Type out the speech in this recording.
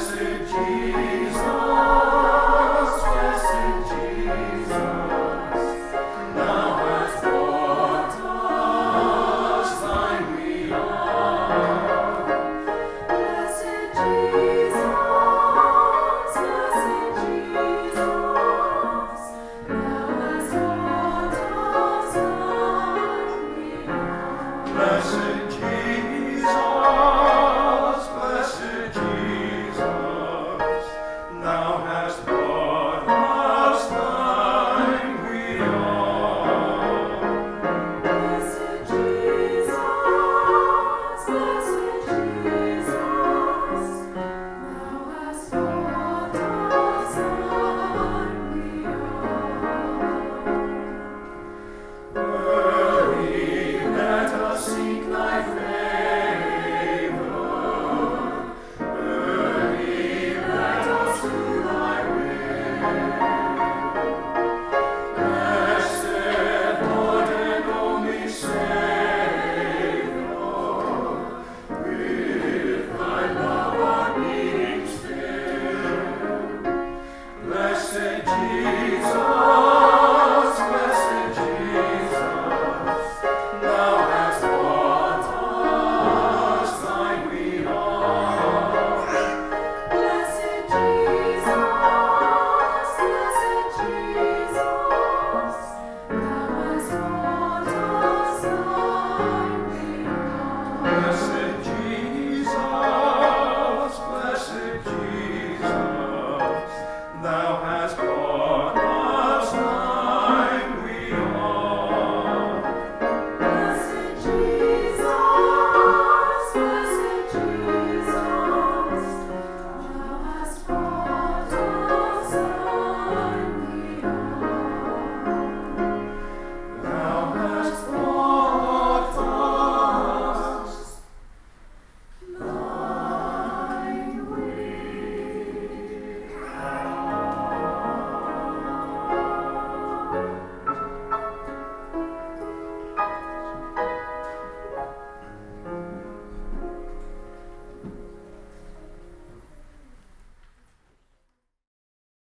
Christ. has